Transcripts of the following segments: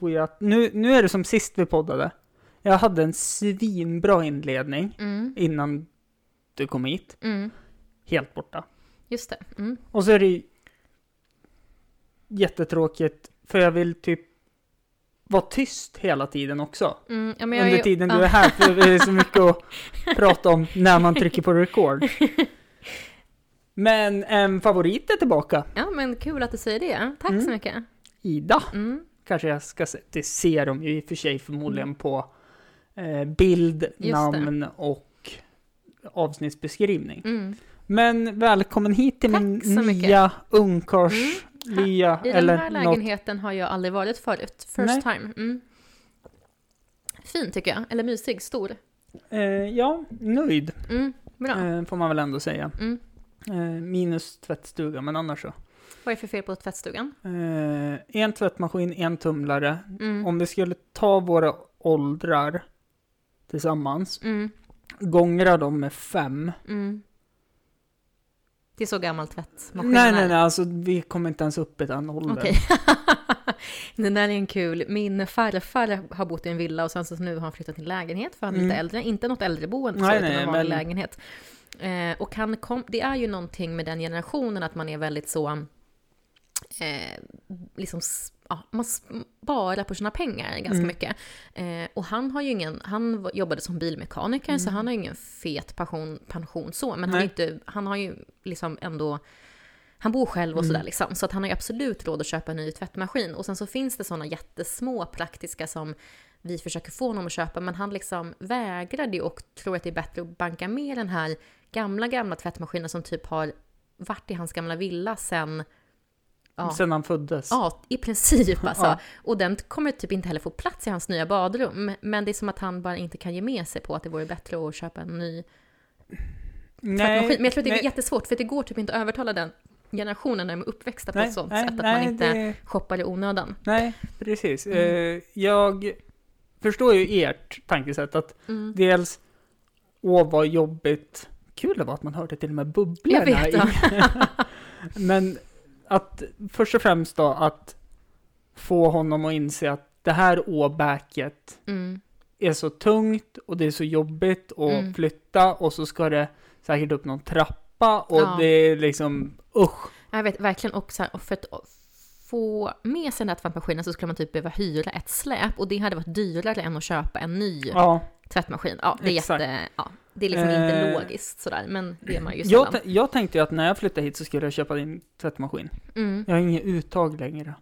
tror jag att, nu, nu är det som sist vi poddade. Jag hade en svinbra inledning Mm. innan du kom hit. Mm. Helt borta. Just det. Mm. Och så är det jättetråkigt, för jag vill typ vara tyst hela tiden också. Mm. Ja, Under är- tiden ja. du är här, för det är så mycket att prata om när man trycker på record. Men en favorit är tillbaka. Ja, men kul att du säger det. Tack Mm. så mycket. Ida. Mm. Kanske jag ska se. Det ser de ju i och för sig förmodligen på eh, bild, det. namn och avsnittsbeskrivning. Mm. Men välkommen hit till Tack min så mycket. Mm. nya. I den eller här något. lägenheten har jag aldrig varit förut. First Nej. time. Mm. Fin tycker jag. Eller mysig, stor. Eh, ja, nöjd Mm. Bra. eh, får man väl ändå säga. Mm. Eh, minus tvättstuga, men annars så. Vad är det för fel på tvättstugan? Eh, en tvättmaskin, en tumlare. Mm. Om vi skulle ta våra åldrar tillsammans, Mm. gångra dem med fem. Mm. Det är så gammal tvättmaskin Nej, nej, nej, alltså vi kommer inte ens upp i den åldern. Okej. Den där är en kul. Min farfar har bott i en villa och sen så nu har han flyttat till lägenhet för han är lite Mm. äldre. Inte något äldreboende Nej, så, utan nej, en vanlig men- lägenhet. Eh, och han kom, det är ju någonting med den generationen att man är väldigt så... Eh, liksom, ja, man sparar på sina pengar ganska Mm. mycket. Eh, och han har ju ingen, han jobbade som bilmekaniker så Mm. han har ju ingen fet pension, pension så, men han, Nej. inte, han har ju liksom ändå han bor själv och Mm. sådär liksom, så att han har ju absolut råd att köpa en ny tvättmaskin. Och sen så finns det sådana jättesmå praktiska som vi försöker få honom att köpa, men han liksom vägrar det och tror att det är bättre att banka med den här gamla, gamla tvättmaskinen som typ har varit i hans gamla villa sen, ja, Sen han föddes. ja i princip alltså. Ja. Och den kommer typ inte heller få plats i hans nya badrum. Men det är som att han bara inte kan ge med sig på att det vore bättre att köpa en ny tvättmaskin. Men jag tror att det är nej, jättesvårt, för det går typ inte att övertala den generationen när de är uppväxta på nej, ett sånt nej, sätt att nej, man inte det- shoppar i onödan. Nej, precis. Mm. Eh, jag förstår ju ert tankesätt att Mm. dels, åh vad jobbigt, kul det var att man hörde till och med bubblorna Jag vet, ja. Men att först och främst då att få honom att inse att det här åbäket Mm. är så tungt och det är så jobbigt att Mm. flytta och så ska det säkert upp någon trappa och Ja. det är liksom usch. Jag vet verkligen också, och för att få med sig den här tvättmaskinen så skulle man typ behöva hyra ett släp och det hade varit dyrare än att köpa en ny Ja, tvättmaskin. Ja, det är Exakt. jätte, ja, det är liksom inte Eh, logiskt sådär, men det är man ju jag, jag tänkte ju att när jag flyttade hit så skulle jag köpa din tvättmaskin. Mm. Jag har inget uttag längre.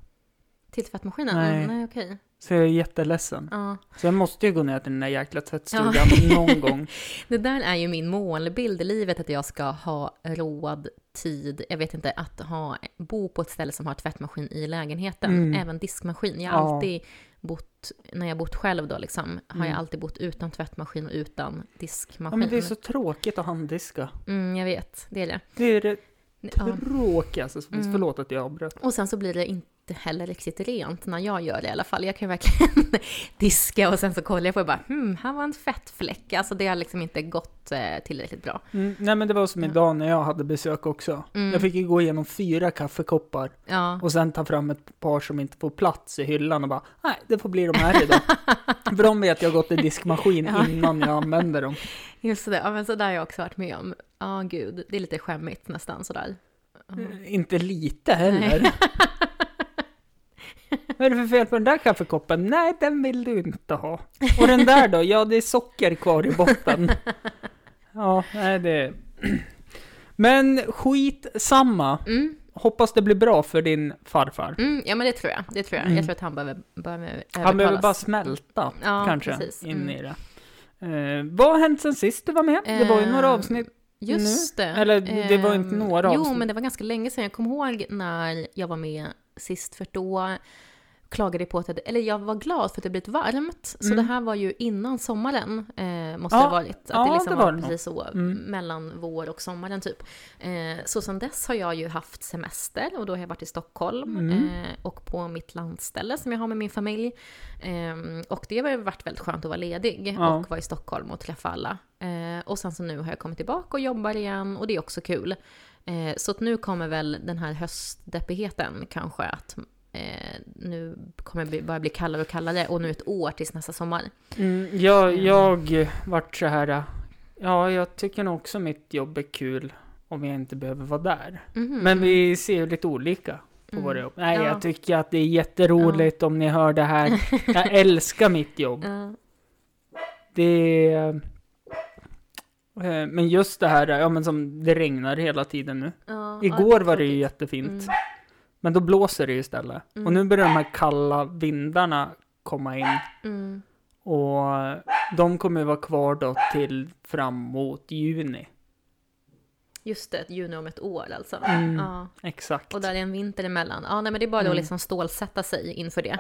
Till tvättmaskinen? Nej. Mm, nej okej. Så jag är jätteledsen. Ja. Så jag måste ju gå ner till den där jäkla tvättstugan någon gång. Det där är ju min målbild i livet, att jag ska ha råd, tid, jag vet inte, att ha, bo på ett ställe som har tvättmaskin i lägenheten. Mm. Även diskmaskin. Jag har Ja. alltid bott, när jag bott själv då liksom, har Mm. jag alltid bott utan tvättmaskin och utan Ja, diskmaskin. men det är så tråkigt att handdiska. mm, jag vet, det är det. Det är det Ja. tråkigaste som finns. Mm. Förlåt att jag avbröt. Och sen så blir det inte heller riktigt rent när jag gör det i alla fall. Jag kan ju verkligen diska och sen så kollar jag på det och bara hmm, här var en fettfläck. Alltså det har liksom inte gått eh, tillräckligt bra. Mm, nej men det var som idag när jag hade besök också. Mm. Jag fick ju gå igenom fyra kaffekoppar Ja, och sen ta fram ett par som inte får plats i hyllan och bara nej, det får bli de här idag. För de vet jag har gått i diskmaskin Ja. innan jag använder dem. just det. Ja, men så där har jag också varit med om. Ja, gud. Det är lite skämmigt nästan sådär. Eh, Inte lite heller. Vad är det för fel på den där kaffekoppen? Nej, den vill du inte ha. Och den där då? Ja, det är socker kvar i botten. Ja, nej det... Men skit samma. Mm, Hoppas det blir bra för din farfar. mm, ja, men det tror jag. Det tror jag. Mm. Jag tror att han behöver, behöver Han behöver övertalas. bara smälta, Ja, kanske, precis. in Mm. i det. Eh, vad har hänt sen sist du var med? Det var ju några Eh, avsnitt. Just det. Eller det var inte Ehm, några Jo, avsnitt. men det var ganska länge sedan. Jag kommer ihåg när jag var med sist, för då klagade på att, det- eller jag var glad för att det blivit varmt. Så Mm. det här var ju innan sommaren, eh, måste Ja, det ha varit. Att ja, det liksom det var var, precis så, Mm. mellan vår och sommaren typ. Eh, så sedan dess har jag ju haft semester och då har jag varit i Stockholm Mm. eh, och på mitt landställe som jag har med min familj. Eh, och det har varit väldigt skönt att vara ledig Ja. och vara i Stockholm och träffa alla. Eh, och sen så nu har jag kommit tillbaka och jobbar igen och det är också kul. Eh, så att nu kommer väl den här höstdeppigheten kanske att eh, nu kommer det bli- bara bli kallare och kallare och nu ett år tills nästa sommar. Mm, jag, Mm. jag vart så här. Ja, jag tycker nog också mitt jobb är kul om jag inte behöver vara där. Mhm. Men vi ser ju lite olika på Mm. våra jobb. Nej, Ja. jag tycker att det är jätteroligt om ni hör det här. Jag älskar mitt jobb. Ja. Det är... eh, Men just det här, ja men som det regnar hela tiden nu. Ja, Igår var det ju jättefint. Mm. Men då blåser det istället. Och Mm. nu börjar de här kalla vindarna komma in. Mm. Och de kommer vara kvar då till framåt juni. Just det, juni om ett år alltså. Mm. Ja. Exakt. Och där är en vinter emellan. Ja, nej, men det är bara Mm. att liksom stålsätta sig inför det.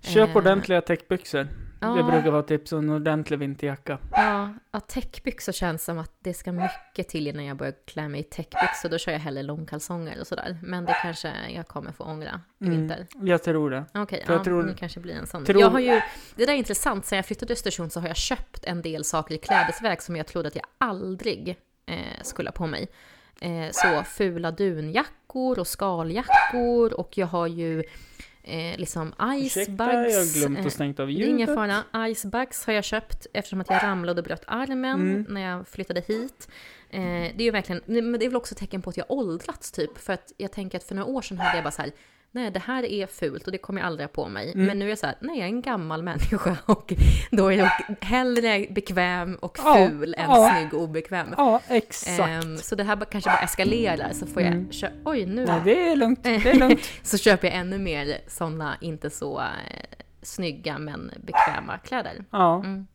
Köp Eh, ordentliga täckbyxor. Det ja. brukar vara tips. Och en ordentlig vinterjacka. Ja, ja, täckbyxor känns som att det ska mycket till innan jag börjar klä mig i täckbyxor. Då kör jag hellre långkalsonger och sådär. Men det kanske jag kommer få ångra i Mm. vinter. Jag tror det. Okej, För ja, jag tror- det kanske blir en sån. tror- Jag har ju, det där är intressant, sen jag flyttade till Östersund så har jag köpt en del saker i klädesväg som jag trodde att jag aldrig eh, skulle ha på mig. Eh, så fula dunjackor och skaljackor och jag har ju eh, liksom Ursäkta, jag icebags. glömt eh, att stängt av det är ingen ljudet. fara. Icebags har jag köpt eftersom att jag ramlade och bröt armen Mm. när jag flyttade hit. Eh, det är ju verkligen, men det är väl också tecken på att jag åldrats typ. För att jag tänker att för några år sedan hade jag bara så här, nej det här är fult och det kommer jag aldrig ha på mig. Mm. Men nu är jag så här, nej jag är en gammal människa och då är jag hellre bekväm och Ja, ful än ja. snygg och obekväm. Ja, exakt. Ehm, så det här kanske bara eskalerar så får jag, Mm. kö- oj nu Nej, det är lugnt. Det är lugnt. så köper jag ännu mer sådana inte så eh, snygga men bekväma kläder. Ja. Mm.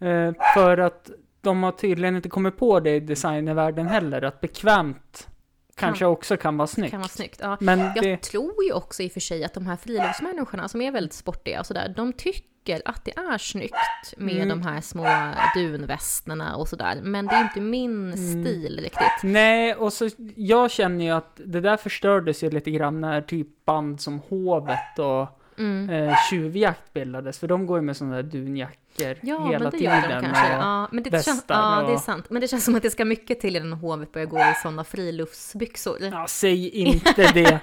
Eh, för att de har tydligen inte kommit på det i designvärlden heller. Att bekvämt kanske också kan vara snyggt. Kan vara snyggt. Ja. Men Jag det... tror ju också i och för sig att de här friluftsmänniskorna som är väldigt sportiga och sådär, de tycker att det är snyggt med Mm. de här små dunvästarna och sådär. Men det är inte min Mm. stil riktigt. Nej, och så jag känner ju att det där förstördes ju lite grann när typ band som Hovet och Mm. eh, Tjuvjakt bildades. För de går ju med sådana där dunjackor Ja, hela men det tiden. gör de kanske. Ja, men det känns, ja, det är sant. Men det känns som att det ska mycket till innan hovet börjar gå i sådana friluftsbyxor. Ja, säg inte det.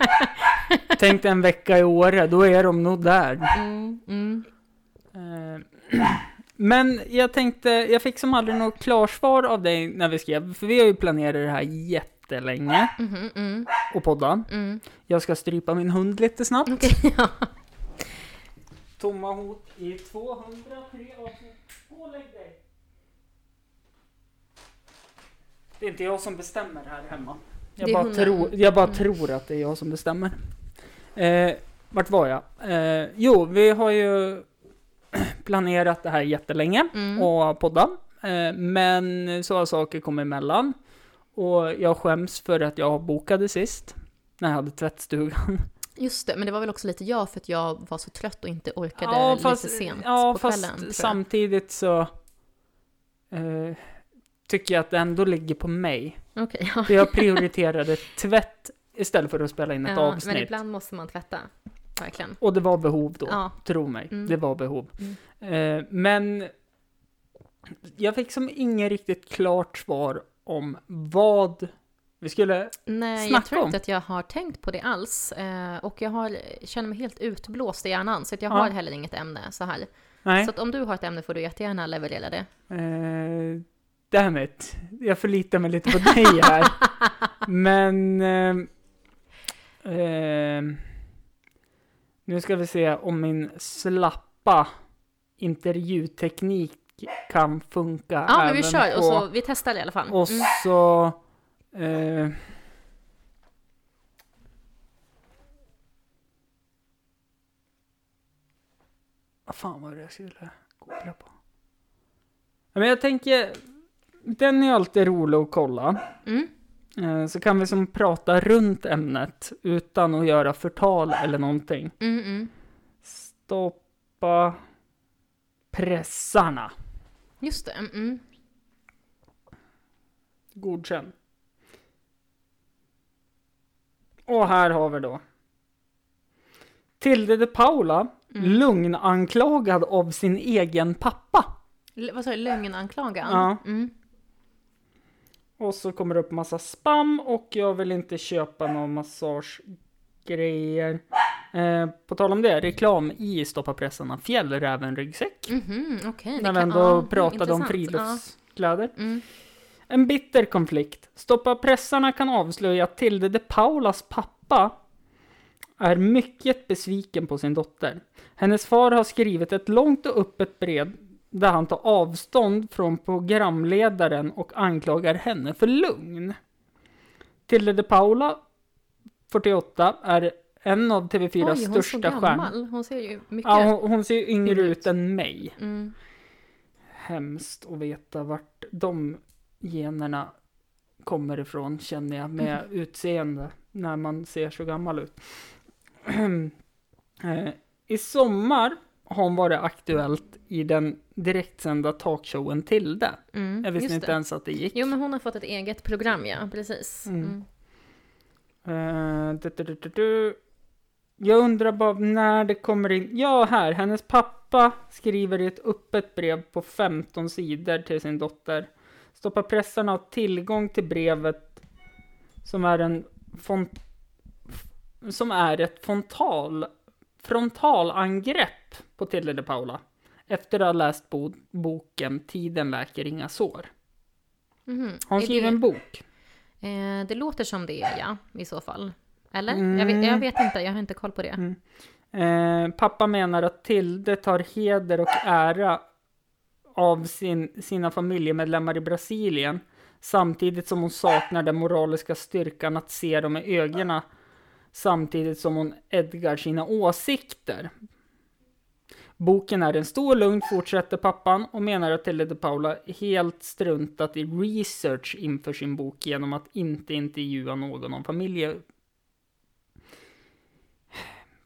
Tänk en vecka i Åre, då är de nog där. Mm, mm. Eh, Men jag tänkte, jag fick som aldrig något klarsvar av dig när vi skrev, för vi har ju planerat det här jättelänge Mhm, mm, och podda. mm. Jag ska strypa min hund lite snabbt. Okej, ja. Tomma hot i 203 avsnitt. Pålägg dig! Det är inte jag som bestämmer här hemma. Jag, bara, tro, jag bara tror att det är jag som bestämmer. Eh, vart var jag? Eh, jo, vi har ju planerat det här jättelänge Mm. och podda. Eh, men så har saker kommit emellan. Och jag skäms för att jag bokade sist. När jag hade tvättstugan. Just det, men det var väl också lite jag för att jag var så trött och inte orkade Ja, lite fast, sent ja, på fast kvällen. tror jag. samtidigt så eh, tycker jag att det ändå ligger på mig. Okej, ja. För jag prioriterade tvätt istället för att spela in ett ja. avsnitt. Men ibland måste man tvätta. Verkligen. Och det var behov då, Ja. tro mig. Mm. Det var behov. Eh, men jag fick som inget riktigt klart svar om vad vi skulle... Nej, Snacka jag tror om. inte att jag har tänkt på det alls. Eh, och jag har, känner mig helt utblåst i hjärnan, så jag Ja. har heller inget ämne så här. Nej. Så att om du har ett ämne får du jättegärna leverera det. Eh, damn it. Jag förlitar mig lite på dig här. Men... ehm, ehm, nu ska vi se om min slappa intervjuteknik kan funka Ja, men vi kör. på... Och så, vi testar i alla fall. Och Mm. så... Eh, vad fan var det jag skulle googla på? Men jag tänker, den är alltid rolig att kolla. Mm. Eh, så kan vi som prata runt ämnet utan att göra förtal eller någonting. Mm, mm. Stoppa pressarna. Just det. Mm, mm. Och här har vi då. Tilde de Paula, Mm. lugnanklagad av sin egen pappa. L- vad sa du? Lögnanklagan? Ja. Mm. Och så kommer det upp massa spam och jag vill inte köpa några massagegrejer. Eh, på tal om det, reklam i Stoppa pressarna, fjällräven-ryggsäck. Mhm, okej. det När vi ändå ja, pratade om intressant. friluftskläder. Ja. Mm. En bitter konflikt. Stoppa pressarna kan avslöja att Tilde de Paulas pappa är mycket besviken på sin dotter. Hennes far har skrivit ett långt och öppet brev där han tar avstånd från programledaren och anklagar henne för lugn. Tilde de Paula, 48, är en av TV4s Oj, största stjärnor. Hon ser ju mycket... Ja, hon, hon ser ju yngre ut. än mig. Mm. Hemskt att veta vart de generna kommer ifrån, känner jag, med utseende, när man ser så gammal ut. Eh, I sommar har hon varit aktuellt i den direktsända talkshowen Tilde. Mm, Jag visste inte det. ens att det gick. Jo, men hon har fått ett eget program, ja. Precis. Mm. Mm. Eh, du, du, du, du, du. Jag undrar bara när det kommer in. Ja, här. Hennes pappa skriver i ett öppet brev på 15 sidor till sin dotter. Stoppa pressarna har tillgång till brevet som är en font som är ett frontal frontalangrepp på Tilde de Paula. Efter att ha läst bo boken Tiden läker inga sår. Mhm. Hon Är skriver det, en bok. eh, det låter som det, ja. I så fall. Eller? Mm. Jag, vet, jag vet inte, jag har inte koll på det. Mm. Eh, pappa menar att Tilde tar heder och ära av sin, sina familjemedlemmar i Brasilien samtidigt som hon saknar den moraliska styrkan att se dem i ögonen samtidigt som hon edgar sina åsikter. Boken är en stor lugn, fortsätter pappan och menar att Tilde de Paula helt struntat i research inför sin bok genom att inte intervjua någon om familje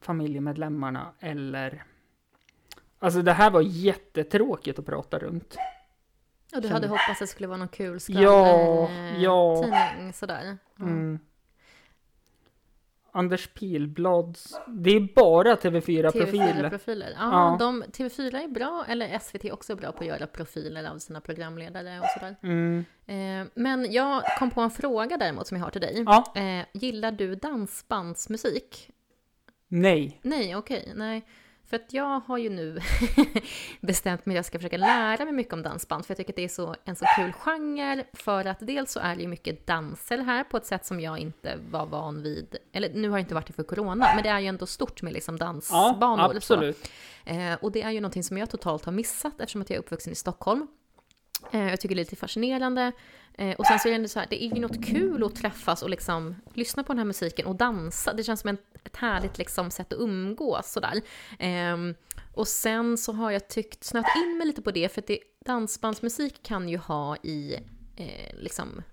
familjemedlemmarna eller... Alltså det här var jättetråkigt att prata runt. Och du hade hoppats att det skulle vara någon kul Ja, skvaller, ja. sådär. Ja. Mm. Anders Pilblads... Det är bara TV4-profiler. TV4-profiler. Ja, Ja. De, TV4 är bra, eller SVT också är bra på att göra profiler av sina programledare och sådär. Mm. Eh, men jag kom på en fråga däremot som jag har till dig. Ja, Eh, gillar du dansbandsmusik? nej. Nej, okej, nej. För att jag har ju nu bestämt mig att jag ska försöka lära mig mycket om dansband, för jag tycker att det är så, en så kul genre, för att dels så är det ju mycket danser här på ett sätt som jag inte var van vid, eller nu har det inte varit det för corona, men det är ju ändå stort med liksom Ja, dansbanor. så. absolut. Eh, och det är ju någonting som jag totalt har missat eftersom att jag är uppvuxen i Stockholm. Eh, jag tycker det är lite fascinerande. Eh, och sen så är det ändå så här, det är ju något kul att träffas och liksom lyssna på den här musiken och dansa. Det känns som en, ett härligt liksom sätt att umgås sådär. Ehm, och sen så har jag tyckt, snöat in mig lite på det, för att det, dansbandsmusik kan ju ha i eh, liksom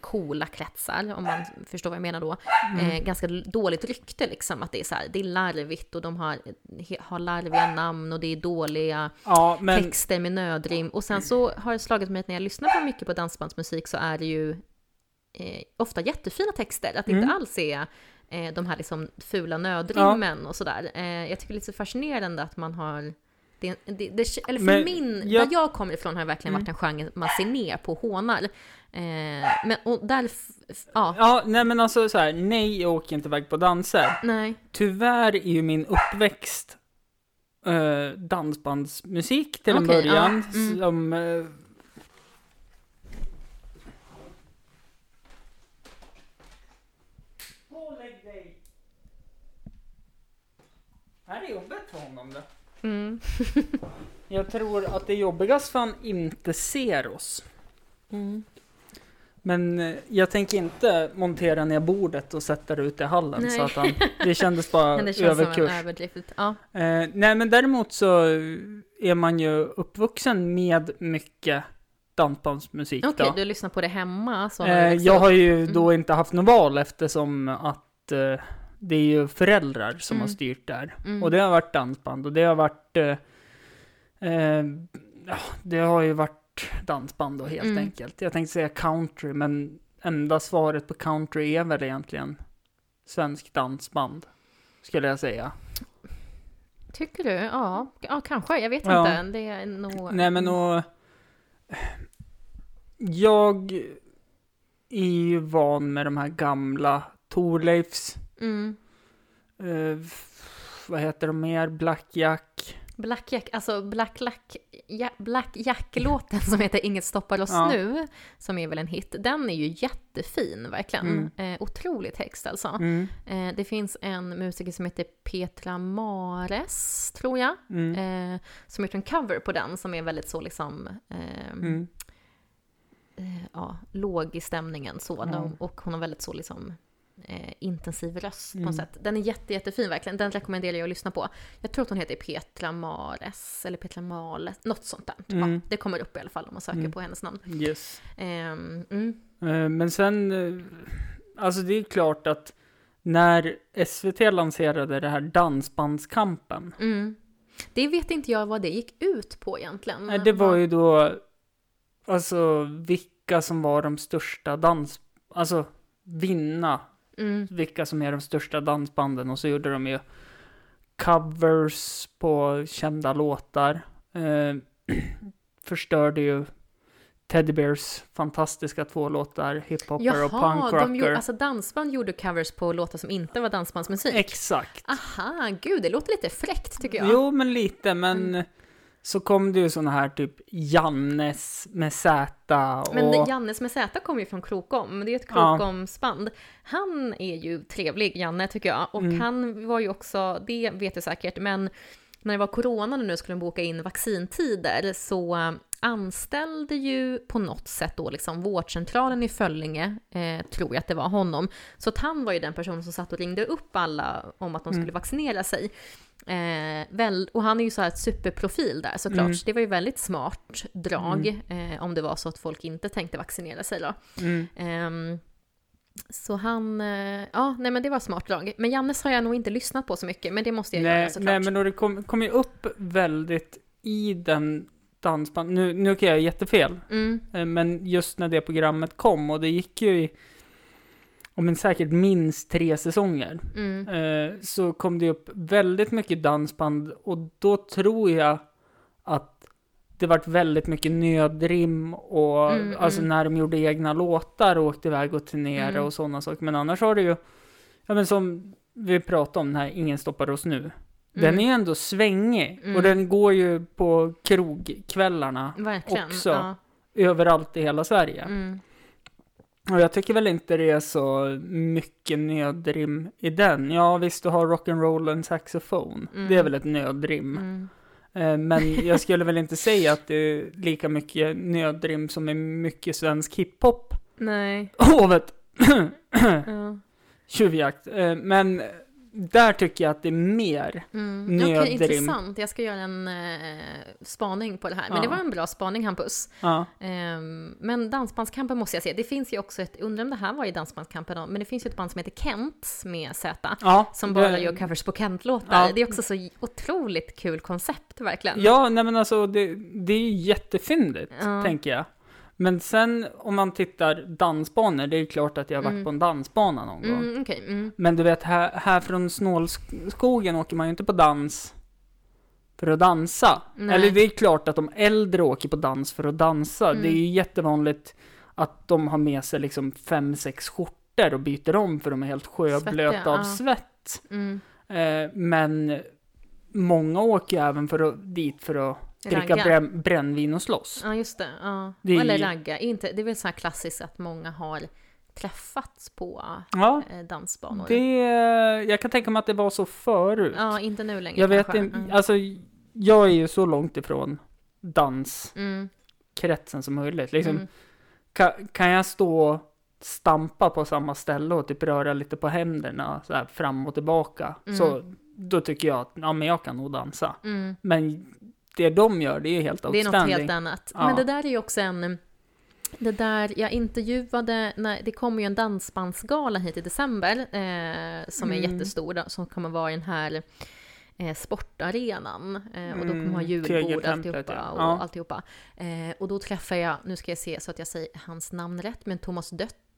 coola kretsar, om man förstår vad jag menar då, eh, ganska dåligt rykte liksom, att det är så här, det är larvigt och de har, har larviga namn och det är dåliga Ja, men... texter med nödrim. Och sen så har det slagit mig att när jag lyssnar på mycket på dansbandsmusik så är det ju eh, ofta jättefina texter, att det inte Mm. alls är eh, de här liksom fula nödrimmen och sådär. Eh, jag tycker det är lite så fascinerande att man har det, det, det, eller för Men min, jag- där jag kommer ifrån har det verkligen Mm. varit en genre man ser ner på och hånar. Eh, men och där, ja, Ja, nej men alltså så här, nej jag åker inte iväg på danser. nej. Tyvärr är ju min uppväxt eh, dansbandsmusik till en Okej, början. ja, mm. Som... eh. Här är jobbet för honom det. Mm. Jag tror att det är jobbigast för han inte ser oss. Mm. Men eh, jag tänker inte montera ner bordet och sätta det ute i hallen Nej. så att han, det kändes bara Men det känns som överkurs. Ja. Eh, nej men däremot så är man ju uppvuxen med mycket dansbandsmusik Okej, då. du lyssnar på det hemma? Så Eh, jag har ju Mm. då inte haft något val eftersom att eh, det är ju föräldrar som Mm. har styrt där. Mm. Och det har varit dansband och det har varit eh, eh, det har ju varit dansband då helt Mm. enkelt. Jag tänkte säga country men enda svaret på country är väl egentligen svensk dansband. Skulle jag säga. Tycker du? Ja, ja kanske. Jag vet Ja. inte. Det är nog... Nej men och... Jag är ju van med de här gamla Thorleifs. Mm. eh, vad heter de mer? Black Jack. Black Jack, alltså Black, Lack, ja, Black Jack-låten som heter Inget stoppar oss Ja. nu, som är väl en hit, den är ju jättefin verkligen. Mm. Eh, otrolig text alltså. Mm. Eh, det finns en musiker som heter Petra Mares, tror jag, Mm. eh, som gjort en cover på den som är väldigt så liksom, eh, Mm. eh, ja, låg i stämningen så. Och hon har väldigt så liksom eh, intensiv röst på Mm. något sätt. Den är jätte, jättefin verkligen. Den rekommenderar jag att lyssna på. Jag tror att hon heter Petra Mares, eller Petra Males, något sånt där. Ja, Mm. det kommer upp i alla fall om man söker Mm. på hennes namn. Yes. Ehm, mm, Eh, Men sen, eh, alltså det är klart att när SVT lanserade det här Dansbandskampen, mm. Det vet inte jag vad det gick ut på egentligen. nej, det var ju då, alltså vilka som var de största dans, alltså vinna, Mm, vilka som är de största dansbanden och så gjorde de ju covers på kända låtar. Eh, förstörde ju Teddy Bears fantastiska två låtar, hiphopper och Jaha, punk de rocker. gjorde, alltså dansband gjorde covers på låtar som inte var dansbandsmusik. Exakt. Aha, gud, det låter lite fräckt tycker jag. Jo, men lite, men Mm. Så kom det ju såna här typ Jannes med Z och... Men Jannes med Z kommer ju från Krokom, det är ett Ja. Krokomsband. Han är ju trevlig, Janne, tycker jag. Och Mm. han var ju också, det vet jag säkert, men när det var corona och nu skulle de boka in vaccintider så eh, anställde ju på något sätt då liksom vårdcentralen i Föllinge, eh, tror jag att det var honom. Så att han var ju den personen som satt och ringde upp alla om att de Mm. skulle vaccinera sig. Eh, väl, och han är ju så här ett superprofil där såklart. Mm. Så det var ju väldigt smart drag eh, om det var så att folk inte tänkte vaccinera sig då. Mm. Ehm, så han, eh, ja nej men det var smart drag. Men Jannes har jag nog inte lyssnat på så mycket, men det måste jag göra Nej, såklart. nej, men då det kom, kom ju upp väldigt i den dansband... Nu, nu kan jag jättefel, Mm, eh, men just när det programmet kom och det gick ju i... Om en säkert minst tre säsonger. mm, eh, så kom det upp väldigt mycket dansband och då tror jag att det vart väldigt mycket nödrim och Mm, alltså mm. när de gjorde egna låtar och åkte iväg och turnerade Mm. och sådana saker. Men annars har det ju, ja men som vi pratade om, den här Ingen stoppar oss nu. Den Mm. är ju ändå svängig och Mm. den går ju på krogkvällarna verkligen. också. Ja, överallt i hela Sverige. Och jag tycker väl inte det är så mycket nödrim i den. Ja visst, du har rock'n'roll och saxofon. Mm. Det är väl ett nödrim. mm. Eh, Men jag skulle väl inte säga att det är lika mycket nödrim som är mycket svensk hiphop. Nej. Åh, vet Ja. Tjuvjakt. Eh, Men där tycker jag att det är mer. Mm. Nödrim. Okej, intressant. Jag ska göra en eh, spaning på det här. Men Ja. det var en bra spaning, Hampus. Ja. Ehm, men Dansbandskampen måste jag se. Det finns ju också ett, undrar om det här var i Dansbandskampen då, men det finns ju ett band som heter Kent med Z. ja Som bara det- gör covers på Kent-låtar. Ja. Det är också så otroligt kul koncept, verkligen. Ja, nej men alltså det, det är ju jättefyndigt, tänker jag. Men sen om man tittar dansbanor, det är ju klart att jag har varit Mm. på en dansbana någon gång. Mm, okej. Mm. Men du vet, här, här från Snålskogen åker man ju inte på dans för att dansa. Nej. Eller det är klart att de äldre åker på dans för att dansa. Mm. Det är ju jättevanligt att de har med sig liksom fem, sex skjortor och byter om för de är helt sjöblöta Svettiga, av ja. svett. Mm. Eh, men många åker ju även för att, dit för att dricka bränn, brännvin och slåss. Ja, just det. Ja. Det Eller ju- ragga. Inte, det är väl så här klassiskt att många har träffats på Ja, eh, dansbanor. det, jag kan tänka mig att det var så förut. Ja, inte nu längre jag vet inte, Mm. alltså jag är ju så långt ifrån danskretsen Mm. som möjligt. Liksom, Mm. kan, kan jag stå och stampa på samma ställe och typ röra lite på händerna så här fram och tillbaka, Mm. så då tycker jag att ja, men jag kan nog dansa. Mm. Men det de gör, det är helt Det är något outstanding. helt annat. Ja. Men det där är ju också en... Det där, jag intervjuade, när, det kommer ju en dansbandsgala hit i december, eh, som är Mm. jättestor, då, som kommer vara i den här eh, sportarenan. Eh, och då kommer ha Mm, julbord alltihopa. Och, Ja. alltihopa. Eh, och då träffar jag, nu ska jag se så att jag säger hans namn rätt, men Thomas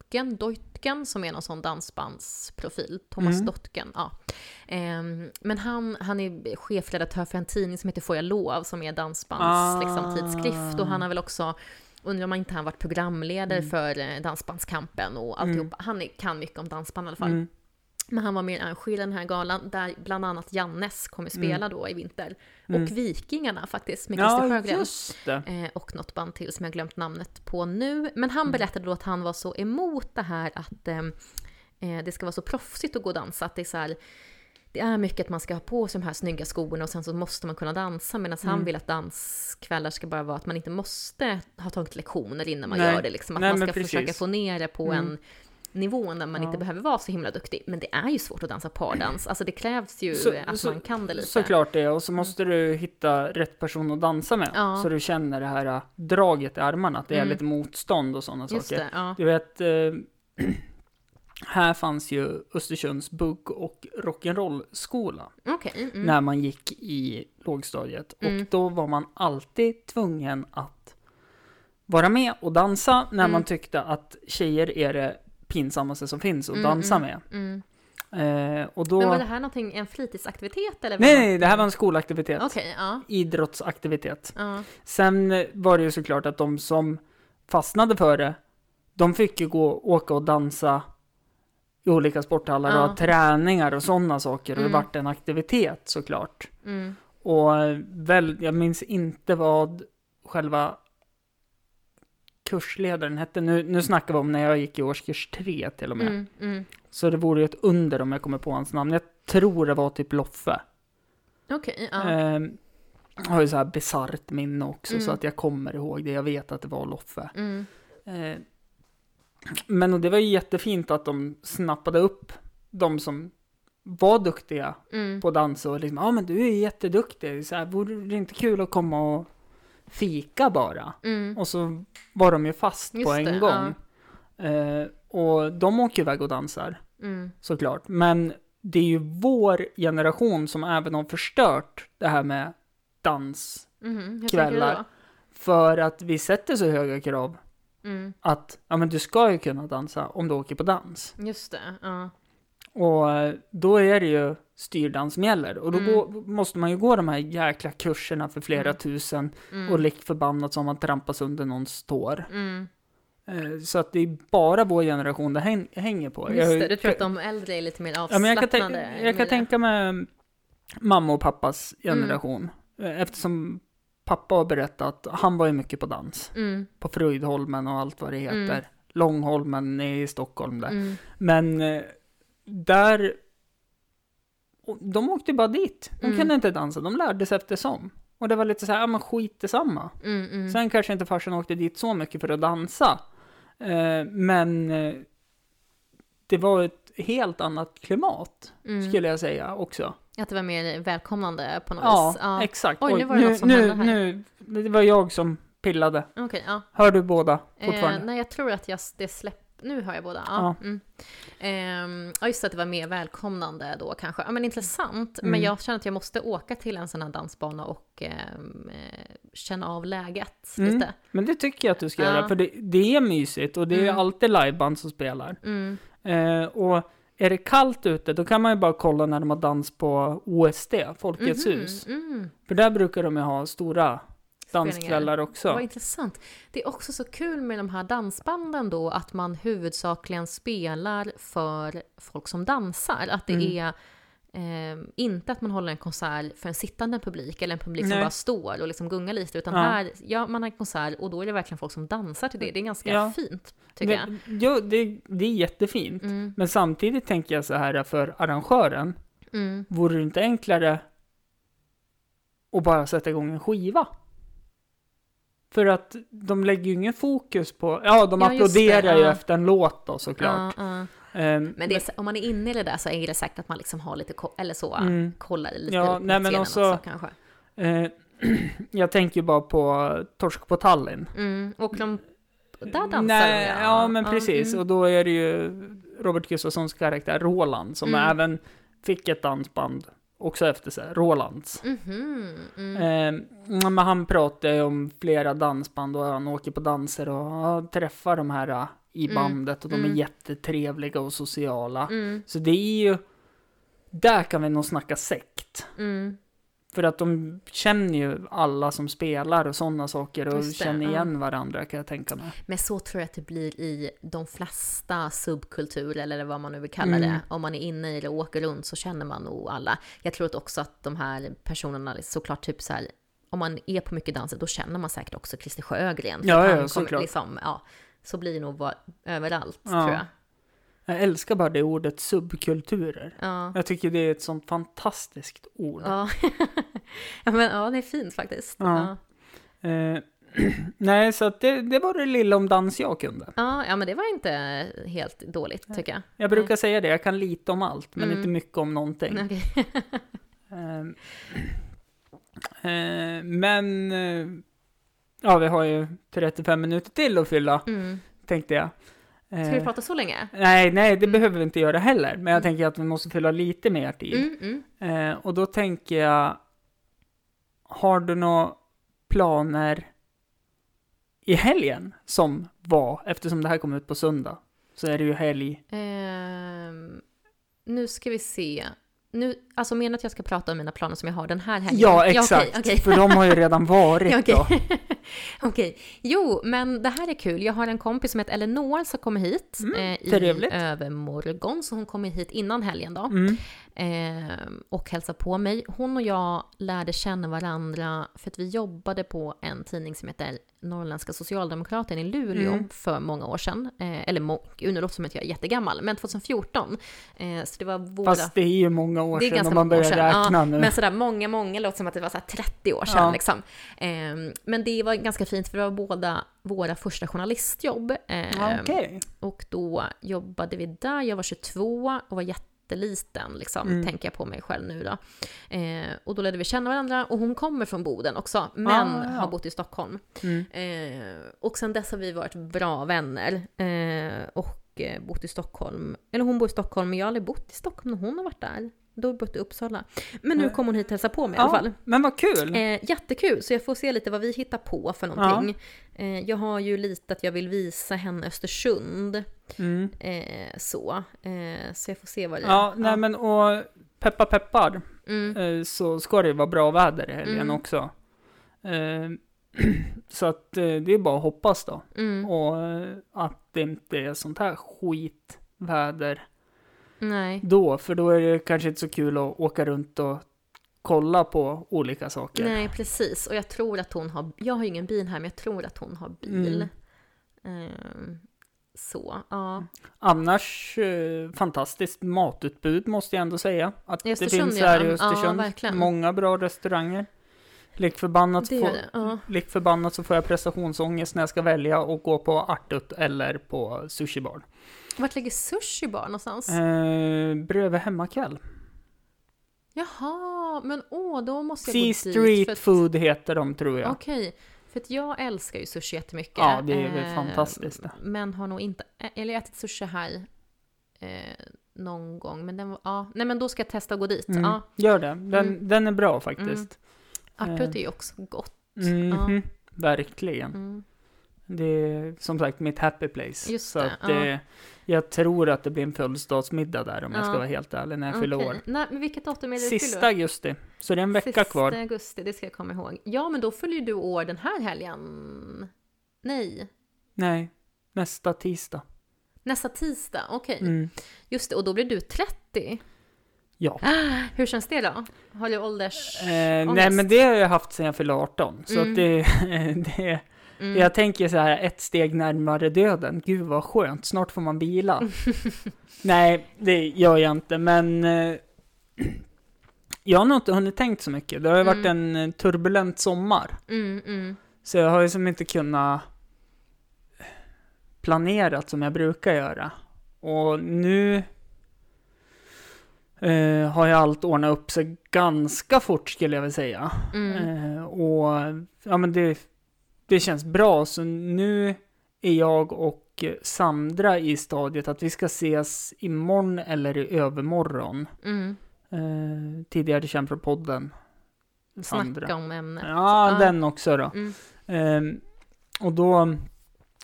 Döttgen, Deutgen som är någon sån dansbandsprofil. Thomas Mm. Dottgen, ja. Ehm, men han, han är chefredaktör för en tidning som heter Får jag lov, som är dansbands Ah. liksom, tidskrift. Och han har väl också, undrar om han inte har varit programledare Mm. för eh, Dansbandskampen och alltihopa. Han är, kan mycket om dansband i alla fall. Mm. Men han var med och arrangerade den här galan där bland annat Jannes kommer spela då i vinter. Mm. Och Vikingarna faktiskt med Christer Ja, Sjögren. Eh, och något band till som jag glömt namnet på nu. Men han berättade då att han var så emot det här att eh, eh, det ska vara så proffsigt att gå och dansa. Att det är så här, det är mycket att man ska ha på sig de här snygga skorna och sen så måste man kunna dansa. Medan Mm. han vill att danskvällar ska bara vara att man inte måste ha tagit lektioner innan man Nej. gör det. Liksom. Att Nej, man ska försöka få ner det på Mm. en nivå där man Ja. inte behöver vara så himla duktig. Men det är ju svårt att dansa pardans. Alltså det krävs ju Så- att så- man kan det lite. Såklart det, och så måste du hitta rätt person att dansa med. Ja. Så du känner det här äh, draget i armarna, att det är Mm. lite motstånd och sådana Just saker. det, ja. Du vet, eh, här fanns ju Östersunds bugg och rock'n'roll-skola Okej. mm. när man gick i lågstadiet. Mm. Och då var man alltid tvungen att vara med och dansa när Mm. man tyckte att tjejer är det pinsammaste som finns att Mm, dansa mm, med. Mm. Eh, och då... Men var det här någonting, en fritidsaktivitet eller? Nej, nej, det här var en skolaktivitet. Okej, ja. Idrottsaktivitet. ja. Sen var det ju såklart att de som fastnade för det, de fick ju gå, åka och dansa i olika sporthallar och Ja. ha träningar och sådana saker. Och det Mm. vart en aktivitet såklart. Mm. Och väl, jag minns inte vad själva kursledaren hette. Nu, nu snackar vi om när jag gick i årskurs tre till och med. Mm. Mm. Så det vore ju ett under om jag kommer på hans namn. Jag tror det var typ Loffe. Okej, ja. Eh, har ju så här bisarrt minne också, Mm. så att jag kommer ihåg det. Jag vet att det var Loffe. Eh, men och det var ju jättefint att de snappade upp de som var duktiga Mm. på dans och liksom, ja men du är jätteduktig, så här, vore det inte kul att komma och fika bara? Mm. Och så var de ju fast på Just en det, gång. Eh, och de åker iväg och dansar, Mm. såklart. Men det är ju vår generation som även har förstört det här med dans. Mhm. Hur tänker du Kvällar. då? För att vi sätter så höga krav Mm. att ja, men du ska ju kunna dansa om du åker på dans. Just det, ja. Och då är det ju styrdans som gäller. Och då Mm. går, måste man ju gå de här jäkla kurserna för flera Mm. tusen. Mm. Och lik förbannat som man trampas under någons tår. Mm. Eh, Så att det är bara vår generation det häng, hänger på. Just Jag- det, du tror att de äldre är lite mer Ja, avslappnade? men jag kan, tänka, jag med kan tänka mig mamma och pappas Mm. generation. Eh, Eftersom pappa har berättat att han var ju mycket på dans. Mm. På Fröjdholmen och allt vad det heter. Mm. Långholmen i Stockholm där. Mm. Men eh, där... och De åkte bara dit. De Mm. kunde inte dansa, de lärde sig eftersom. Och det var lite så här, ja men skit detsamma. Mm. Mm. Sen kanske inte farsan åkte dit så mycket för att dansa. Eh, men eh, det var ett helt annat klimat, Mm. skulle jag säga också. Att det var mer välkomnande på något Ja, vis? Ja. exakt. Oj, nu var det nu, något som nu, hände här. nu, det var jag som pillade. Okej, ja. Hör du båda fortfarande? Eh, nej, jag tror att jag, det släpp... Nu hör jag båda. Ja, Ja. mm. Ja, just att det var mer välkomnande då kanske. Ja, men intressant. Men Mm. jag känner att jag måste åka till en sån här dansbana och ehm, eh, känna av läget Mm. lite. Men det tycker jag att du ska Ja. göra, för det, det är mysigt och det är Mm. alltid liveband som spelar. Mm. Eh, och är det kallt ute, då kan man ju bara kolla när de har dans på OSD, Folkets Mhm, hus. Mm. För där brukar de ju ha stora danskvällar också. Vad intressant. Det är också så kul med de här dansbanden då att man huvudsakligen spelar för folk som dansar. Att det Mm. är eh, inte att man håller en konsert för en sittande publik eller en publik som Nej. bara står och liksom gungar lite. Utan Ja. här, ja, man har en konsert och då är det verkligen folk som dansar till det. Det är ganska Ja. fint, tycker jag. det, jo, det, det är jättefint. Mm, Men samtidigt tänker jag så här för arrangören, mm. vore det inte enklare att bara sätta igång en skiva? För att de lägger ju ingen fokus på, ja de Ja, just det, applåderar ju ja. efter en låt då såklart. Ja, ja. Ehm, Men det är, så- om man är inne i det där så är det säkert att man liksom har lite, eller så, Mm. kollar lite Ja, nej, men också- också kanske. eh, jag tänker ju bara på Torsk på Tallinn. Mm. Och de, där dansar Nej, de ja. men precis. mm. Och då är det ju Robert Gustafssons karaktär Roland som Mm. även fick ett dansband också efter sig, Rolands. Mhm, mm. Eh, men han pratar ju om flera dansband och han åker på danser och träffar de här eh, i Mm. bandet och de är Mm. jättetrevliga och sociala. Mm, Så det är ju, där kan vi nog snacka sekt. mm. För att de känner ju alla som spelar och sådana saker och Just det, känner ja. igen varandra kan jag tänka mig. Men så tror jag att det blir i de flesta subkulturer, eller vad man nu vill kalla det. Mm. Om man är inne i det och åker runt så känner man nog alla. Jag tror också att de här personerna, såklart typ så här, om man är på mycket danser, då känner man säkert också Christer Sjögren. Ja, ja, såklart. liksom, ja, Så blir det nog överallt, Ja. tror jag. Jag älskar bara det ordet subkulturer. Ja. Jag tycker det är ett sånt fantastiskt ord. Ja. ja, men ja, det är fint faktiskt. Ja. Ja. Eh, nej, så det, det var det lilla om dans jag kunde. Ja, ja, men det var inte helt dåligt tycker jag. Jag brukar säga det, jag kan lite om allt, men Mm. inte mycket om någonting. Okej. Ehm, eh, men, eh, ja vi har ju 35 minuter till att fylla, Mm. tänkte jag. Ska vi Eh, prata så länge? nej, nej, det Mm. behöver vi inte göra heller, men jag Mm. tänker att vi måste fylla lite mer tid. Mm, mm. Eh, och då tänker jag, har du några planer i helgen som var, eftersom det här kom ut på söndag, så är det ju helg. Ehm, nu ska vi se. Nu, alltså menar att jag ska prata om mina planer som jag har den här helgen? Ja, exakt. okej, okej. För de har ju redan varit Ja, då. Okej. Jo, men det här är kul. Jag har en kompis som heter Eleanor som kommer hit Mm, eh, i övermorgon. Så hon kommer hit innan helgen då. Mm. Eh, och hälsa på mig. Hon och jag lärde känna varandra för att vi jobbade på en tidning som heter Norrländska Socialdemokraten i Luleå Mm. för många år sedan. Eh, eller nu låter som att jag är jättegammal, men 2014. Eh, så det var våra... Fast det är ju många år Det är sedan om man börjar räkna ja, nu. Men sådär många, många låter som att det var så här 30 år sedan. Ja. Liksom. Ehm, men det var ganska fint för det var båda våra första journalistjobb. Ja, Okej. och då jobbade vi där, jag var 22 och var jätteliten, liksom, Mm. tänker jag på mig själv nu då. Eh, och då lärde vi känna varandra och hon kommer från Boden också, men Ah, ja. har bott i Stockholm. Mm. Eh, och sen dess har vi varit bra vänner. Eh, och eh, bott i Stockholm. Eller hon bor i Stockholm, men jag har aldrig bott i Stockholm när hon har varit där. Då bott i Uppsala. Men nu kommer hon hit och hälsa på mig i alla Ja, fall. men vad kul. Eh, jättekul, så jag får se lite vad vi hittar på för någonting. Eh, jag har ju lite att jag vill visa henne Östersund. Mm. Eh, så. Eh, så jag får se vad det Ja, nej men och peppa peppar Mm. eh, så ska det ju vara bra väder i helgen Mm. också. Eh, så att det är bara att hoppas då. Mm. Och att det inte är sånt här skitväder Nej. då, för då är det kanske inte så kul att åka runt och kolla på olika saker. Nej, precis. Och jag tror att hon har... Jag har ju ingen bil här, men jag tror att hon har bil. Ehm, så, ja. Annars eh, fantastiskt matutbud måste jag ändå säga. Att I det Östersund, finns ja. här i Ja, Östersund. verkligen. Många bra restauranger. Lik förbannat, Det får. Ja. lik förbannat så får jag prestationsångest när jag ska välja och gå på Artut eller på Sushi Bar. Vart ligger Sushi Bar någonstans? Eh, bredvid hemmakväll. Jaha, men åh, då måste jag gå dit. Street att- Food heter de tror jag. Okej, för att jag älskar ju sushi jättemycket. Ja, det är väl Eh, fantastiskt det. Men har nog inte, eller ätit sushi här eh, någon gång. Men den var, ja, nej men då ska jag testa att gå dit. Mm, Ja, Gör det. Den, Mm. den är bra faktiskt. Artut är ju också gott. Mhm, Verkligen. Det är som sagt mitt happy place. Just så det, att ja. det, jag tror att det blir en födelsedagsmiddag där om jag ska Ja. vara helt ärlig när jag fyller Okej. år. Nej, men vilket datum är det du Sista fyller? augusti. Så det är en vecka Sista kvar. augusti, det ska jag komma ihåg. Ja, men då fyller ju du år den här helgen. Nej, Nej, nästa tisdag. nästa tisdag. Okej, Mm. just det. Och då blir du 30. Ja. Hur känns det då? Har du ålders... Eh, nej men det har jag haft sedan jag fyllde 18. Så Mm. att det, det Mm. Jag tänker så här, ett steg närmare döden. Gud vad skönt, snart får man vila. Nej, det gör jag inte, men eh, jag har nog inte hunnit tänkt så mycket. Det har ju varit en eh, turbulent sommar. Mm, mm. Så jag har ju som inte kunnat planerat som jag brukar göra. Och nu eh, har ju allt ordnat upp sig ganska fort skulle jag vilja säga. Mm. Eh, och ja men det, det känns bra. Så nu är jag och Sandra i stadiet att vi ska ses imorgon eller i övermorgon. Mm. Eh, tidigare känd från podden. Sandra. Snacka om ämnet. Ja, Ja. den också då. Mm. Ehm, och då,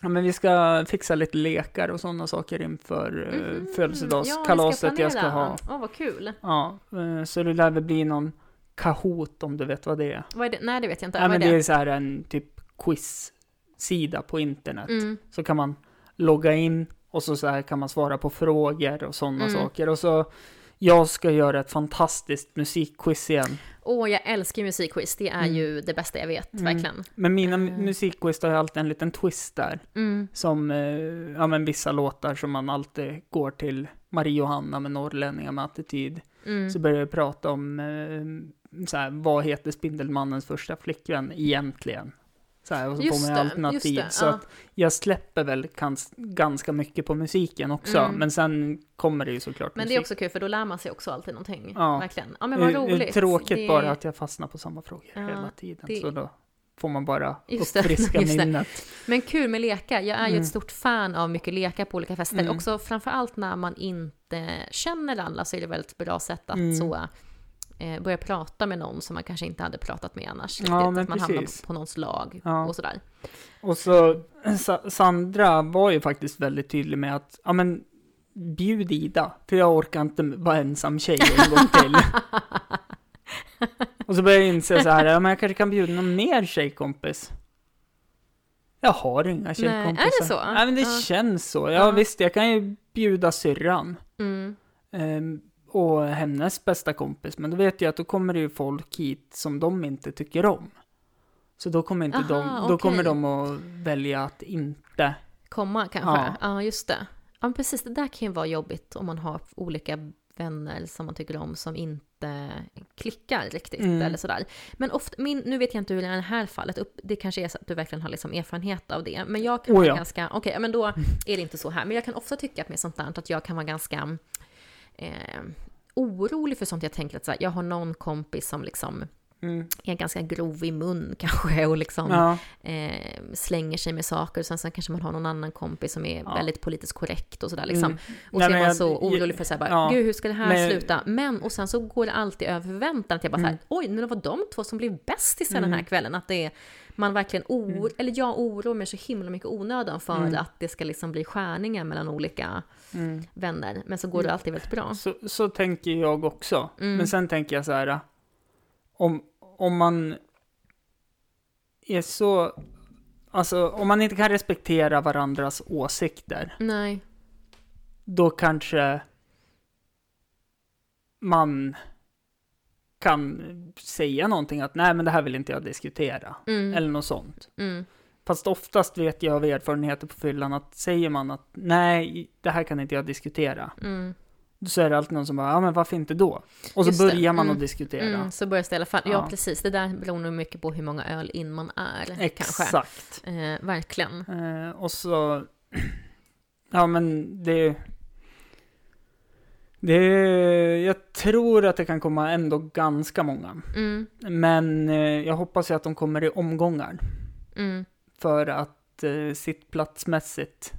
ja men vi ska fixa lite lekar och sådana saker inför mm Mhm. födelsedagskalaset ja, jag ska ha. Åh, vad kul. Ja, eh, så det lär väl bli någon Kahoot om du vet vad det är. Vad är det? Nej, det vet jag inte. Nej, men det det? är så här en typ quiz-sida på internet. Mm. Så kan man logga in och så, så här kan man svara på frågor och sådana Mm. saker. Och så, jag ska göra ett fantastiskt musikquiz igen. Åh, jag älskar musikquiz. Det är Mm. ju det bästa jag vet, Mm. verkligen. Men mina Mm. mm. musikquiz har ju alltid en liten twist där. Mm. Som, eh, ja men vissa låtar som man alltid går till Marie och Hanna med norrlänningar med attityd. Mm. Så börjar jag prata om, eh, så här, vad heter Spindelmannens första flickvän egentligen? Så här, och så Just man det, alternativ. det, så ja. att jag släpper väl kans, ganska mycket på musiken också. Mm. Men sen kommer det ju såklart Men det är också kul, för då lär man sig också alltid någonting. Ja. Verkligen. Ja, men vad Det det roligt. är tråkigt Det- bara att jag fastnar på samma frågor Ja, hela tiden. det- Så då får man bara Just det, uppfriska just det. minnet. Men kul med lekar. Jag är ju Mm. ett stort fan av mycket lekar på olika fester. Mm. Också framförallt när man inte känner alla så är det väl ett bra sätt att Mm. så eh, börja prata med någon som man kanske inte hade pratat med annars. Ja, men att man hamnar precis. på, på någons lag Ja. och sådär. Och så, Sa- Sandra var ju faktiskt väldigt tydlig med att, ja men, bjud Ida, för jag orkar inte vara ensam tjej en gång till. och så började jag inse så här, ja men jag kanske kan bjuda någon mer tjejkompis. Jag har inga tjejkompisar. är det så? Nej men det Ja. känns så. Ja, Ja. visst, jag kan ju bjuda syrran. Mm. ehm, och hennes bästa kompis, men då vet jag att då kommer det ju folk hit som de inte tycker om. Så då kommer inte Aha, de, då okej. kommer de att välja att inte Komma kanske. Ja. Ja. just det. Ja, men precis. Det där kan ju vara jobbigt om man har olika vänner som man tycker om som inte klickar riktigt Mm. eller sådär. Men ofta, min, nu vet jag inte hur det är i det här fallet, upp, det kanske är så att du verkligen har liksom erfarenhet av det. Men jag kan Oh vara ja. ganska, okej, men då är det inte så här. Men jag kan ofta tycka att med sånt där att jag kan vara ganska eh, orolig för sånt. Jag tänker att så här, jag har någon kompis som liksom Mm. är ganska grov i mun kanske och liksom Ja, eh, slänger sig med saker och sen, sen kanske man har någon annan kompis som är Ja. väldigt politiskt korrekt och sådär liksom. mm. Och så är man jag- så orolig för så här bara, ja. gud hur ska det här Men- sluta? Men, och sen så går det alltid över förväntan att jag bara Mm. oj, nu var de två som blev bästisar den här Mm. kvällen. Att det är, man verkligen oro, eller jag oroar mig så himla mycket onödan för Mm. att det ska liksom bli skärningar mellan olika Mm. vänner. Men så går det alltid väldigt bra. Så, så tänker jag också. Mm. Men sen tänker jag så här, om, om man är så, alltså om man inte kan respektera varandras åsikter, Nej, då kanske man kan säga någonting att nej men det här vill inte jag diskutera. mm. Eller något sånt. Mm. Fast oftast vet jag av erfarenheter på fyllan att säger man att nej, det här kan inte jag diskutera. Mm. Så är det alltid någon som bara, ja men varför inte då? Och så Just börjar man mm, att diskutera. Mm, så börjar det i alla fall. Ja, Ja. precis. Det där beror nog mycket på hur många öl in man är. Kanske. Exakt. Eh, verkligen. Eh, och så, ja men det, det, jag tror att det kan komma ändå ganska många. Mm, Men eh, jag hoppas ju att de kommer i omgångar. mm. För att eh, sittplatsmässigt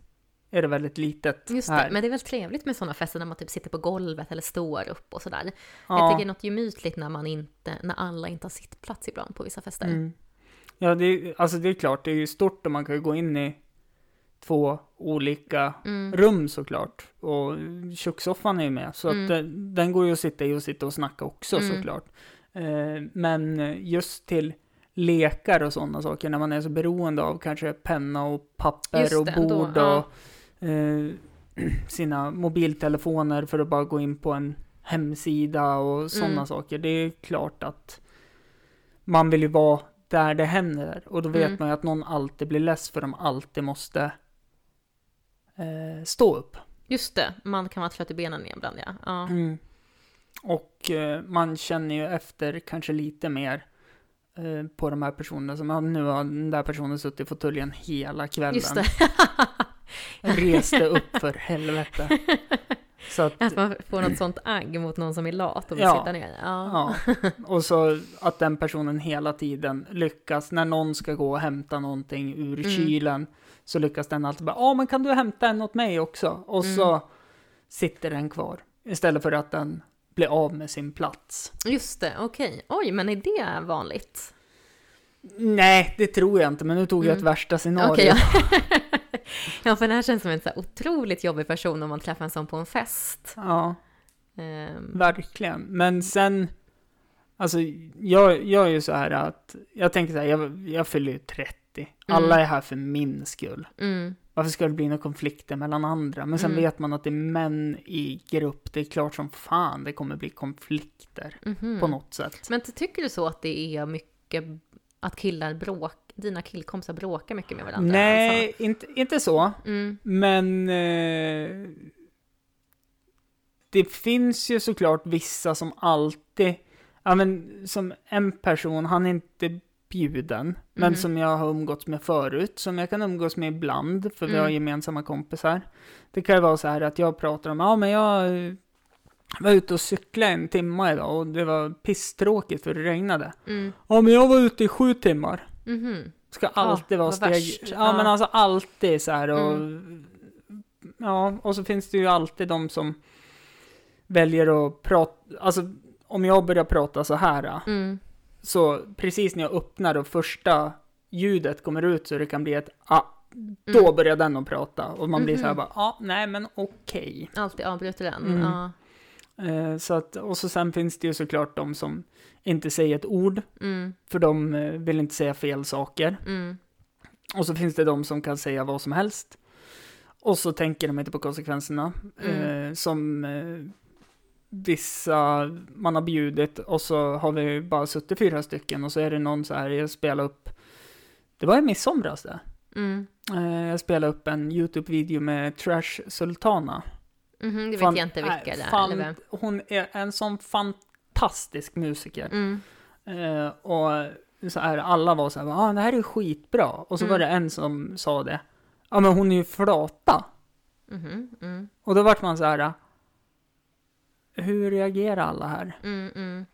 är det väldigt litet Just det, här. men det är väl trevligt med sådana fester när man typ sitter på golvet eller står upp och sådär. Jag ja. tycker det är något gemytligt när man inte, när alla inte har sittplats ibland på vissa fester. Mm. Ja, det är, alltså det är klart, det är ju stort och man kan ju gå in i två olika Mm. rum såklart. Och kökssoffan är ju med, så Mm. att den, går ju att sitta i och sitta och snacka också Mm. såklart. Eh, men just till lekar och sådana saker, när man är så beroende av kanske penna och papper och bord och eh, sina mobiltelefoner för att bara gå in på en hemsida och sådana Mm. saker. Det är klart att man vill ju vara där det händer. Och då vet Mm. man ju att någon alltid blir less för de alltid måste eh, stå upp. Just det, man kan vara trött i benen ibland ja. ja. Mm. Och eh, man känner ju efter kanske lite mer eh, på de här personerna som, ja, nu har den där personen suttit i fåtöljen hela kvällen. Just det. Reste upp för helvete. Så att, Att man får något sånt agg mot någon som är lat och vill Ja. sitta ner. Ja. ja. Och så att den personen hela tiden lyckas, när någon ska gå och hämta någonting ur Mm. kylen, så lyckas den alltid bara, ja men kan du hämta en åt mig också? Och Mm. så sitter den kvar. Istället för att den blir av med sin plats. Just det, okej. Oj, men är det vanligt? Nej, det tror jag inte, men nu tog jag ett Mm. värsta scenario. Okej, ja. ja, för det här känns som en så otroligt jobbig person om man träffar en sån på en fest. ja, Ehm, verkligen. Men sen, Alltså, jag, jag är ju så här att, jag tänker så här, jag, jag fyller ju 30. Alla är här för min skull. Mm. Varför ska det bli några konflikter mellan andra? Men sen Mm. vet man att det är män i grupp, det är klart som fan det kommer bli konflikter Mhm. på något sätt. Men tycker du så att det är mycket att killar bråk, dina killkompisar bråkar mycket med varandra? Nej, inte, inte så. Alltså? Mm. Men eh, det finns ju såklart vissa som alltid, ja men som en person, han är inte bjuden, men Mhm. som jag har umgåtts med förut, som jag kan umgås med ibland, för vi Mm. har gemensamma kompisar. Det kan ju vara så här att jag pratar om, ja men jag var ute och cyklade en timme idag och det var pisstråkigt för det regnade. Mm. Ja men jag var ute i sju timmar. Mhm. Ska alltid vara vad steg... Ja, Ja. men alltså alltid så här och... Ja, och så finns det ju alltid de som väljer att prata... Alltså, om jag börjar prata så här, Mm. så precis när jag öppnar och första ljudet kommer ut så det kan bli ett ah, då Mm. börjar den att prata. Och man blir så här Mhm. bara, ja, ah, nej men okej. Alltid avbryter den. Mm. Ja. Eh, så att, och så sen finns det ju såklart de som inte säger ett ord, Mm. för de eh, vill inte säga fel saker. Mm. Och så finns det de som kan säga vad som helst. Och så tänker de inte på konsekvenserna. Mm. Eh, som eh, vissa man har bjudit och så har vi bara suttit fyra stycken och så är det någon så här, jag spelar upp, det var i midsomras det. Mm. Eh, jag spelade upp en YouTube-video med Trash Sultana. Mhm, det Fan- vet jag inte vilka det är. fan, Eller vem. Hon är en sån fantastisk musiker. Mm. Eh, och så här, alla var så här, ah, det här är skitbra. Och så Mm. var det en som sa det, ja men hon är ju flata. Mhm, Mm. Och då vart man så här, hur reagerar alla här? Mm. Mm.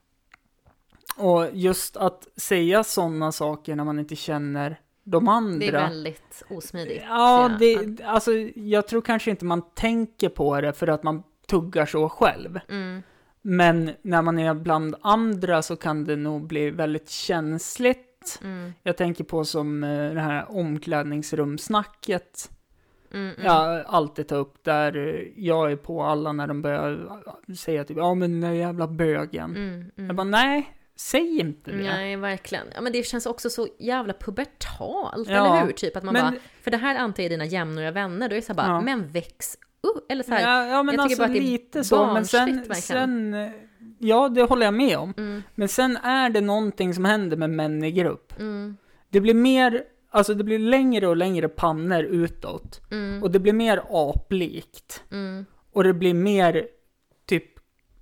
Och just att säga sådana saker när man inte känner de andra. Det är väldigt osmidigt. Ja, jag. det, alltså jag tror kanske inte man tänker på det för att man tuggar så själv. Mm. Men när man är bland andra så kan det nog bli väldigt känsligt. Mm. Jag tänker på som eh, det här omklädningsrumsnacket. Mm. Mm. Jag alltid tar upp där jag är på alla när de börjar säga typ ja men den där jävla bögen. Mm. Jag Mm. bara nej, säg inte det. Nej, verkligen. Ja, men det känns också så jävla pubertalt, Ja, eller hur? Typ att man men- bara, för det här antar jag är dina jämnåriga vänner, då är det så här bara, Ja. men väx upp! Eller så här, Ja, ja men jag alltså bara att det är lite så, men sen, verkligen. sen, eh, ja det håller jag med om. mm, Men sen är det någonting som händer med män i grupp. mm, Det blir mer, alltså det blir längre och längre pannor utåt. mm, Och det blir mer aplikt. mm. Och det blir mer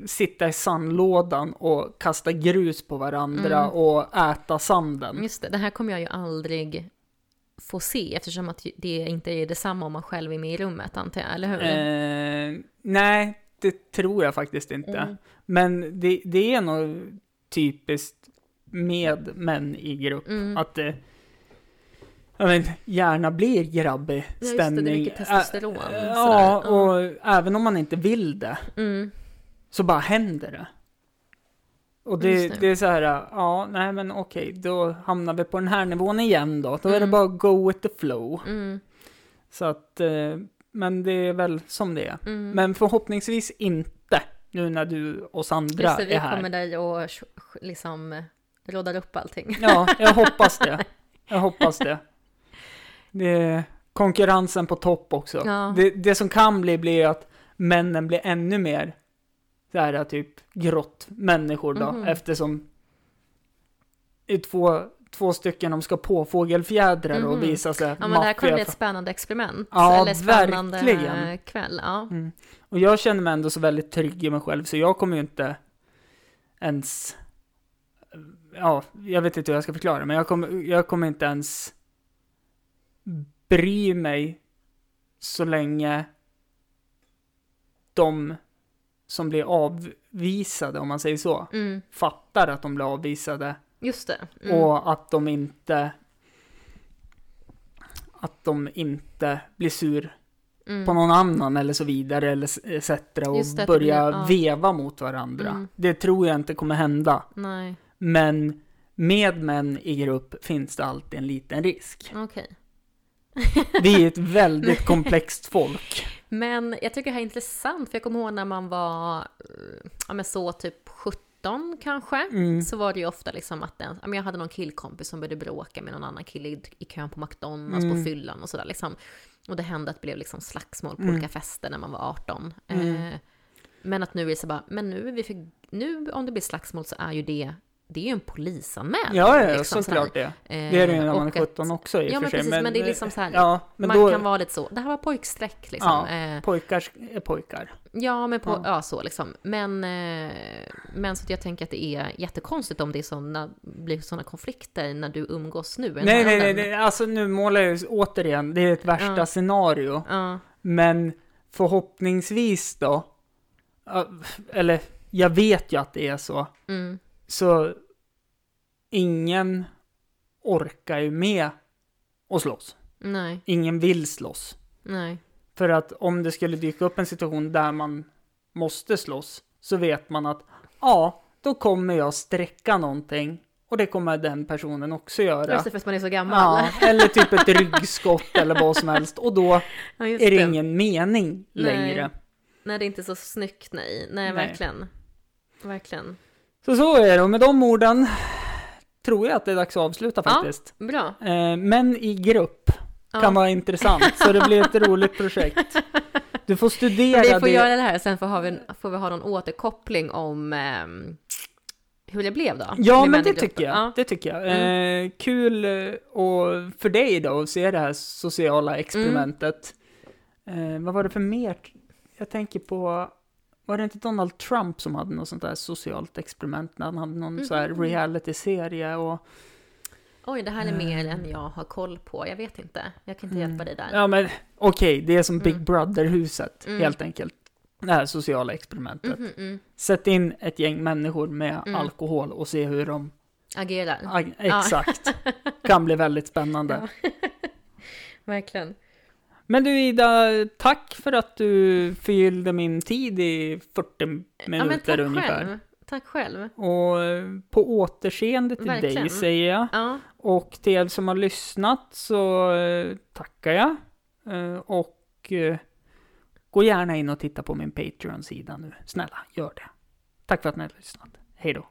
sitta i sandlådan och kasta grus på varandra Mm. och äta sanden. Just det, det här kommer jag ju aldrig få se eftersom att det inte är detsamma om man själv är med i rummet, antar jag, eller hur? Eh, nej, det tror jag faktiskt inte. Mm. Men det, det är nog typiskt med män i grupp. Mm. Att det jag vet, gärna blir grabbig Ja, just det, det är stämning. mycket testosteron, Ä- sådär. ja, och även om man inte vill det, Mm. Så bara händer det. Och det, det. det. är så här, ja, nej men okej, då hamnar vi på den här nivån igen då. Då är det Mm. bara go with the flow. Mm. Så att, eh, men det är väl som det är. Mm. Men förhoppningsvis inte, nu när du och Sandra Just det, vi är här. kommer där och liksom rådar upp allting. Ja, jag hoppas det. Jag hoppas det. Det är konkurrensen på topp också. Ja. Det, det som kan bli blir att männen blir ännu mer så här typ grått människor då, Mhm. eftersom i två, två stycken de ska på fågelfjädrar och Mhm. visa sig Ja, men det här kommer bli ett spännande experiment. Ja, eller spännande verkligen. kväll. Ja. Mm. Och jag känner mig ändå så väldigt trygg i mig själv, så jag kommer ju inte ens... Ja, jag vet inte hur jag ska förklara, men jag kommer, jag kommer inte ens bry mig så länge de som blir avvisade, om man säger så, Mm, fattar att de blir avvisade just det. Mm. och att de inte att de inte blir sur mm. på någon annan eller så vidare eller etc. och Just det, det börja blir- ja. veva mot varandra. Mm. Det tror jag inte kommer hända. Nej, Men med män i grupp finns det alltid en liten risk. okej. Vi är ett väldigt komplext folk. Men jag tycker det här är intressant, för jag kommer ihåg när man var eh, ja, men så typ 17 18 kanske, Mm. så var det ju ofta liksom att den, ja, men jag hade någon killkompis som började bråka med någon annan kille i, i kön på McDonalds Mm. på fyllan och sådär liksom. Och det hände att det blev liksom slagsmål på Mm. olika fester när man var 18. Mm. Eh, men att nu är det så bara, men nu, är vi för, nu om det blir slagsmål så är ju det, det är ju en polisanmälan. Ja, ja, liksom, såklart det. Eh, Det är det ju när man är att- 17 också i och Ja, för men sig. precis, men det är liksom så här, Ja, men man då... kan vara lite så, det här var pojkstreck liksom. Ja. Eh, Pojkar är pojkar. Ja, men på, Ja. ja. så liksom. Men, eh, men så att jag tänker att det är jättekonstigt om det är såna, blir sådana konflikter när du umgås nu. Nej, nej, nej, nej, alltså nu målar jag ju återigen, det är ett värsta Ja. scenario. Men förhoppningsvis då, eller jag vet ju att det är så, mm, så ingen orkar ju med att slåss. nej, Ingen vill slåss. nej. För att om det skulle dyka upp en situation där man måste slåss, så vet man att ja, då kommer jag sträcka någonting och det kommer den personen också göra. Just det, för att man är så gammal. Ja, eller typ ett ryggskott eller vad som helst. Och då Ja, är det ingen mening Nej. längre. Nej, det är inte så snyggt, nej. Nej, Nej. verkligen. Verkligen. Så så är det, och med de orden tror jag att det är dags att avsluta Ja. faktiskt. Bra. Eh, men i grupp Ja. kan vara intressant, så det blir ett roligt projekt. Du får studera Vi får det. göra det här, sen får, vi, får vi ha någon återkoppling om ehm, hur det blev då. Ja, men det tycker jag. Ja. Det tycker jag. Eh, kul eh, och för dig då att se det här sociala experimentet. Eh, vad var det för mer? Jag tänker på, var det inte Donald Trump som hade något sånt där socialt experiment när han hade någon så här Mhm. reality-serie och Oj, det här är mer än jag har koll på. Jag vet inte. Jag kan inte Mm. hjälpa dig där. Ja men okej, det är som Big Mm. Brother-huset Mm. helt enkelt. Det här sociala experimentet. Mhm, mm. Sätt in ett gäng människor med Mm. alkohol och se hur de... Agerar. ag- Exakt. Kan bli väldigt spännande. Verkligen. Men du Ida, tack för att du förgyllde min tid i 40 Ja, men minuter tack ungefär. själv. Tack själv. Och eh, på återseende till dig Verkligen. säger jag. Ja, Och till er som har lyssnat så eh, tackar jag. Eh, och gå gärna in och titta på min Patreon-sida nu. Snälla, gör det. Tack för att ni har lyssnat. Hej då.